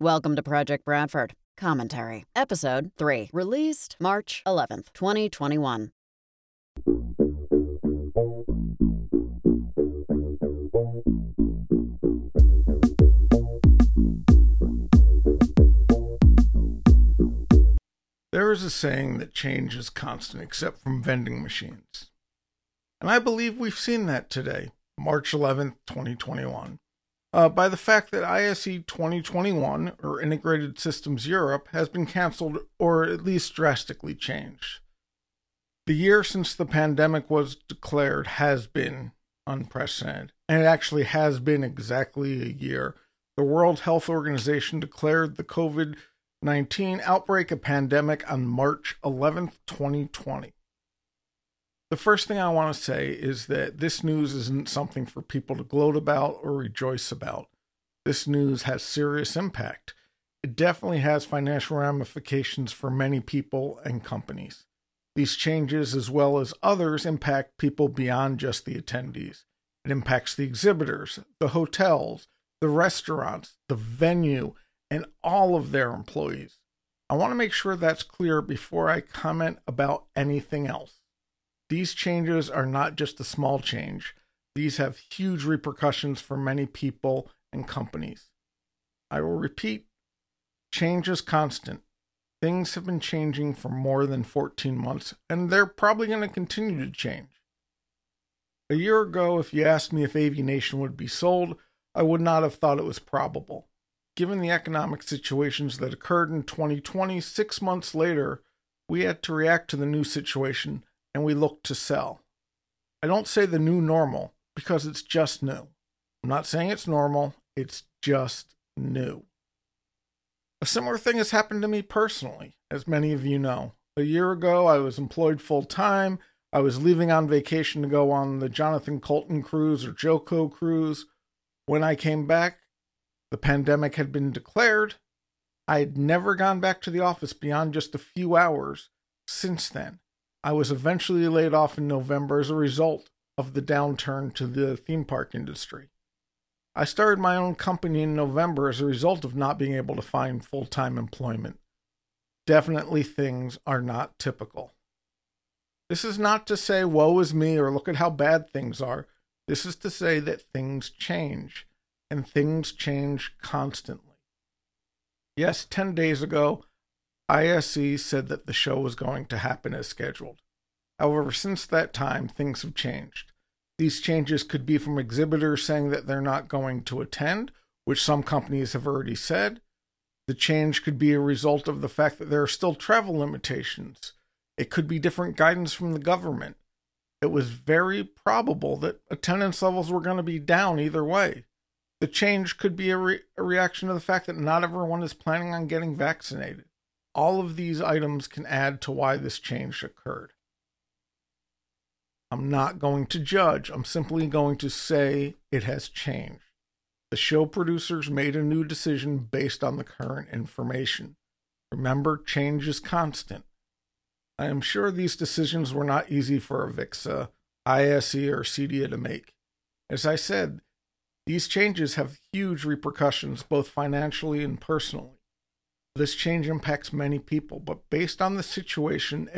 Welcome to Project Bradford. Commentary. Episode 3. Released March 11th, 2021. There is a saying that change is constant except from vending machines. And I believe we've seen that today, March 11th, 2021, uh, by the fact that ISE 2021, or Integrated Systems Europe, has been canceled or at least drastically changed. The year since the pandemic was declared has been unprecedented, and it actually has been exactly a year. The World Health Organization declared the COVID 19 outbreak a pandemic on March 11th, 2020. The first thing I want to say is that this news isn't something for people to gloat about or rejoice about. This news has serious impact. It definitely has financial ramifications for many people and companies. These changes, as well as others, impact people beyond just the attendees. It impacts the exhibitors, the hotels, the restaurants, the venue, and all of their employees. I want to make sure that's clear before I comment about anything else. These changes are not just a small change, these have huge repercussions for many people and companies. I will repeat change is constant. Things have been changing for more than 14 months, and they're probably going to continue to change. A year ago, if you asked me if AV Nation would be sold, I would not have thought it was probable given the economic situations that occurred in 2020, six months later, we had to react to the new situation and we look to sell. I don't say the new normal because it's just new. I'm not saying it's normal, it's just new. A similar thing has happened to me personally, as many of you know. A year ago, I was employed full time. I was leaving on vacation to go on the Jonathan Coulton cruise or JoCo cruise. When I came back, the pandemic had been declared. I had never gone back to the office beyond just a few hours since then. I was eventually laid off in November as a result of the downturn to the theme park industry. I started my own company in November as a result of not being able to find full time employment. Definitely things are not typical. This is not to say, woe is me, or look at how bad things are. This is to say that things change and things change constantly. Yes, 10 days ago, ISE said that the show was going to happen as scheduled. However, since that time, things have changed. These changes could be from exhibitors saying that they're not going to attend, which some companies have already said. The change could be a result of the fact that there are still travel limitations. It could be different guidance from the government. It was very probable that attendance levels were going to be down either way. The change could be a, re- a reaction to the fact that not everyone is planning on getting vaccinated. All of these items can add to why this change occurred. I'm not going to judge. I'm simply going to say it has changed. The show producers made a new decision based on the current information. Remember, change is constant. I am sure these decisions were not easy for Avixa, ISE, or CEDIA to make. As I said, these changes have huge repercussions, both financially and personally. This change impacts many people, but based on the situation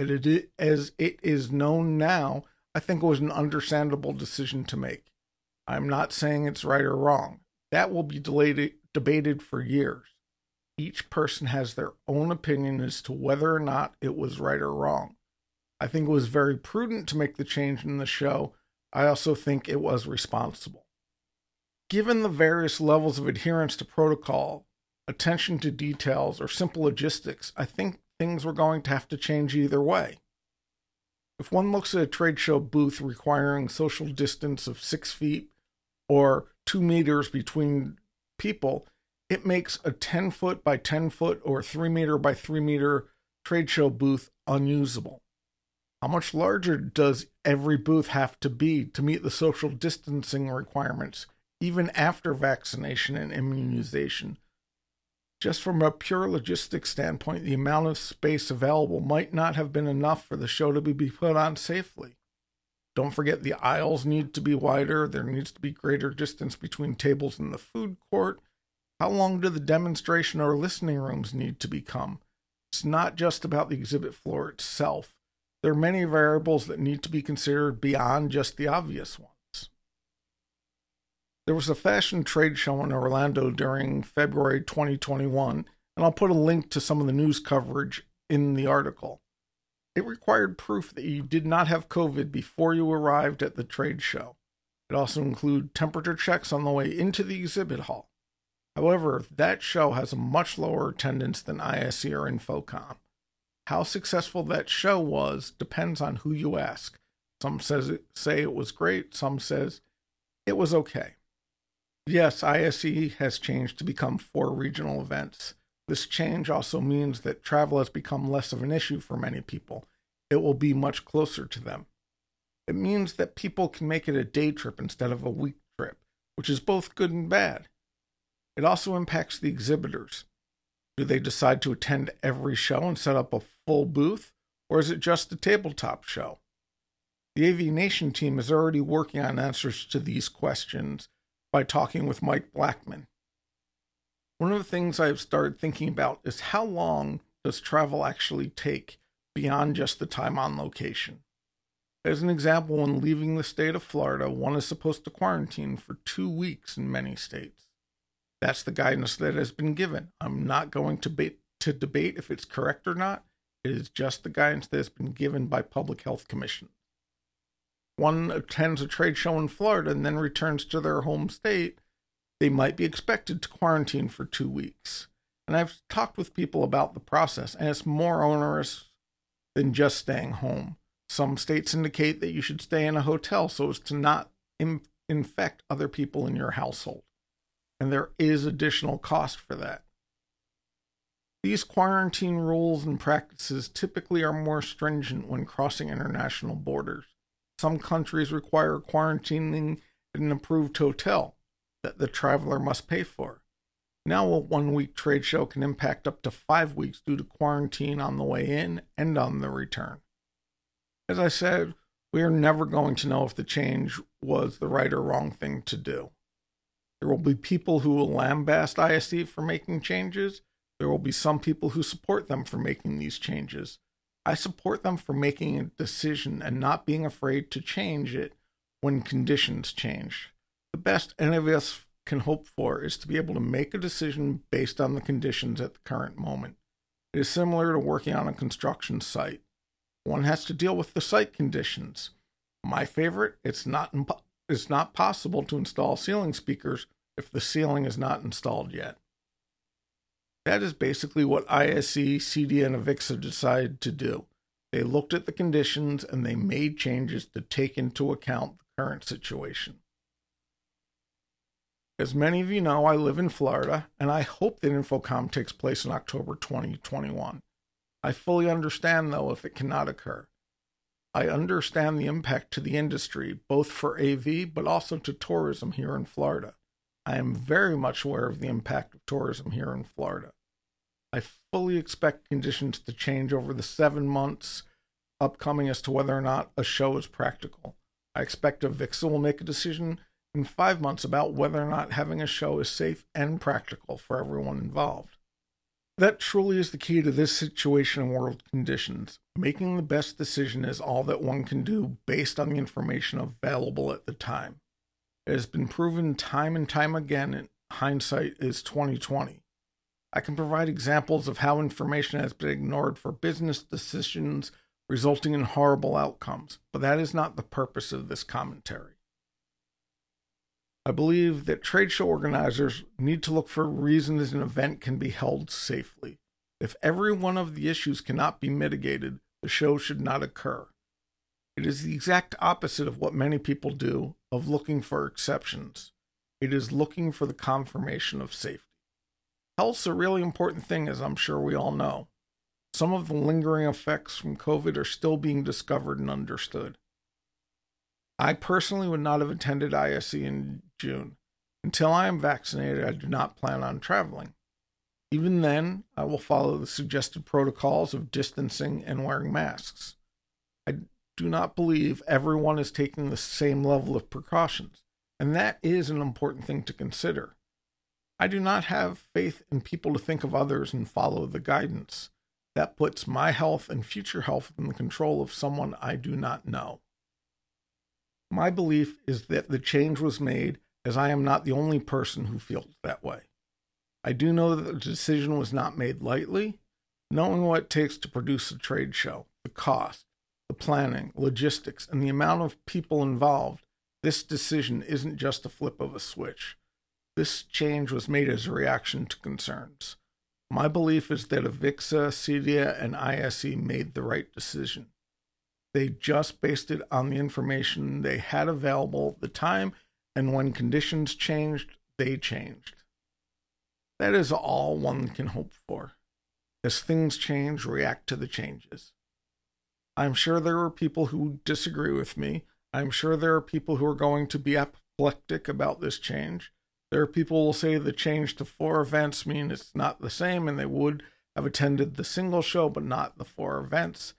as it is known now, I think it was an understandable decision to make. I'm not saying it's right or wrong. That will be delayed, debated for years. Each person has their own opinion as to whether or not it was right or wrong. I think it was very prudent to make the change in the show. I also think it was responsible. Given the various levels of adherence to protocol, attention to details, or simple logistics, I think things were going to have to change either way. If one looks at a trade show booth requiring social distance of six feet or two meters between people, it makes a 10 foot by 10 foot or 3 meter by 3 meter trade show booth unusable. How much larger does every booth have to be to meet the social distancing requirements even after vaccination and immunization. Just from a pure logistics standpoint, the amount of space available might not have been enough for the show to be put on safely. Don't forget the aisles need to be wider, there needs to be greater distance between tables in the food court, How long do the demonstration or listening rooms need to become? It's not just about the exhibit floor itself. There are many variables that need to be considered beyond just the obvious ones. There was a fashion trade show in Orlando during February 2021, and I'll put a link to some of the news coverage in the article. It required proof that you did not have COVID before you arrived at the trade show. It also included temperature checks on the way into the exhibit hall. However, that show has a much lower attendance than ISE or InfoComm. How successful that show was depends on who you ask. Some says it, say it was great, some says it was okay. Yes, ISE has changed to become four regional events. This change also means that travel has become less of an issue for many people. It will be much closer to them. It means that people can make it a day trip instead of a week trip, which is both good and bad. It also impacts the exhibitors. Do they decide to attend every show and set up a full booth, or is it just a tabletop show? The AV Nation team is already working on answers to these questions by talking with Mike Blackman. One of the things I've started thinking about is how long does travel actually take beyond just the time on location? As an example, when leaving the state of Florida, one is supposed to quarantine for two weeks in many states. That's the guidance that has been given. I'm not going to, be- to debate if it's correct or not. It is just the guidance that has been given by Public Health Commission. One attends a trade show in Florida and then returns to their home state they might be expected to quarantine for two weeks. And I've talked with people about the process, and it's more onerous than just staying home. Some states indicate that you should stay in a hotel so as to not in- infect other people in your household. And there is additional cost for that. These quarantine rules and practices typically are more stringent when crossing international borders. Some countries require quarantining at an approved hotel, that the traveler must pay for. Now, a one week trade show can impact up to five weeks due to quarantine on the way in and on the return. As I said, we are never going to know if the change was the right or wrong thing to do. There will be people who will lambaste ISE for making changes. There will be some people who support them for making these changes. I support them for making a decision and not being afraid to change it when conditions change the best any of us can hope for is to be able to make a decision based on the conditions at the current moment. It is similar to working on a construction site. One has to deal with the site conditions. My favorite, it's not impo- it's not possible to install ceiling speakers if the ceiling is not installed yet. That is basically what ISE, CEDIA, and Avixa decided to do. They looked at the conditions and they made changes to take into account the current situation. As many of you know, I live in Florida, and I hope that InfoComm takes place in October 2021. I fully understand, though, if it cannot occur. I understand the impact to the industry, both for AV but also to tourism here in Florida. I am very much aware of the impact of tourism here in Florida. I fully expect conditions to change over the seven months upcoming as to whether or not a show is practical. I expect Avixa will make a decision in five months about whether or not having a show is safe and practical for everyone involved. That truly is the key to this situation and world conditions. Making the best decision is all that one can do based on the information available at the time. It has been proven time and time again in hindsight is 2020. I can provide examples of how information has been ignored for business decisions resulting in horrible outcomes, but that is not the purpose of this commentary. I believe that trade show organizers need to look for reasons an event can be held safely. If every one of the issues cannot be mitigated, the show should not occur. It is the exact opposite of what many people do of looking for exceptions. It is looking for the confirmation of safety. Health's a really important thing, as I'm sure we all know. Some of the lingering effects from COVID are still being discovered and understood. I personally would not have attended ISE in June. Until I am vaccinated, I do not plan on traveling. Even then, I will follow the suggested protocols of distancing and wearing masks. I do not believe everyone is taking the same level of precautions, and that is an important thing to consider. I do not have faith in people to think of others and follow the guidance. That puts my health and future health in the control of someone I do not know. My belief is that the change was made as I am not the only person who feels that way. I do know that the decision was not made lightly, knowing what it takes to produce a trade show, the cost, the planning, logistics, and the amount of people involved. This decision isn't just a flip of a switch. This change was made as a reaction to concerns. My belief is that Avixa, CEDIA, and ISE made the right decision. They just based it on the information they had available at the time, and when conditions changed, they changed. That is all one can hope for. As things change, react to the changes. I'm sure there are people who disagree with me. I'm sure there are people who are going to be apoplectic about this change. There are people who will say the change to four events mean it's not the same and they would have attended the single show but not the four events.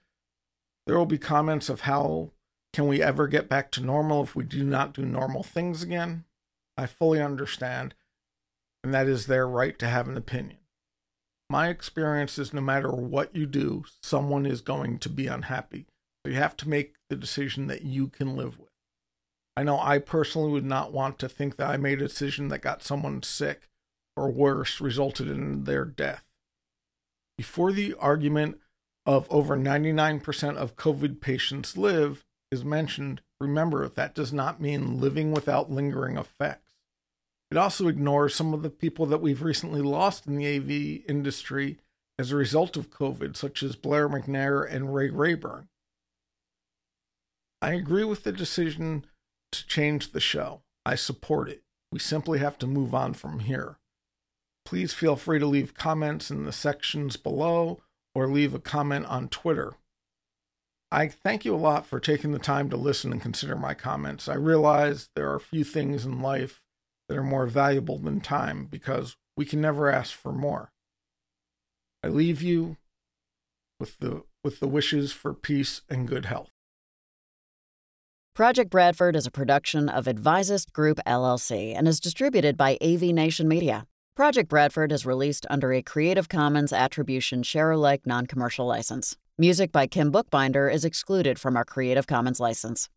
There will be comments of how can we ever get back to normal if we do not do normal things again? I fully understand, and that is their right to have an opinion. My experience is no matter what you do, someone is going to be unhappy. So you have to make the decision that you can live with. I know I personally would not want to think that I made a decision that got someone sick or worse, resulted in their death. Before the argument of over 99% of COVID patients live is mentioned, remember that does not mean living without lingering effects. It also ignores some of the people that we've recently lost in the AV industry as a result of COVID, such as Blair McNair and Ray Rayburn. I agree with the decision to change the show. I support it. We simply have to move on from here. Please feel free to leave comments in the sections below or leave a comment on Twitter. I thank you a lot for taking the time to listen and consider my comments. I realize there are few things in life that are more valuable than time because we can never ask for more. I leave you with the with the wishes for peace and good health. Project Bradford is a production of Advisist Group LLC and is distributed by AV Nation Media. Project Bradford is released under a Creative Commons Attribution Share Alike non commercial license. Music by Kim Boekbinder is excluded from our Creative Commons license.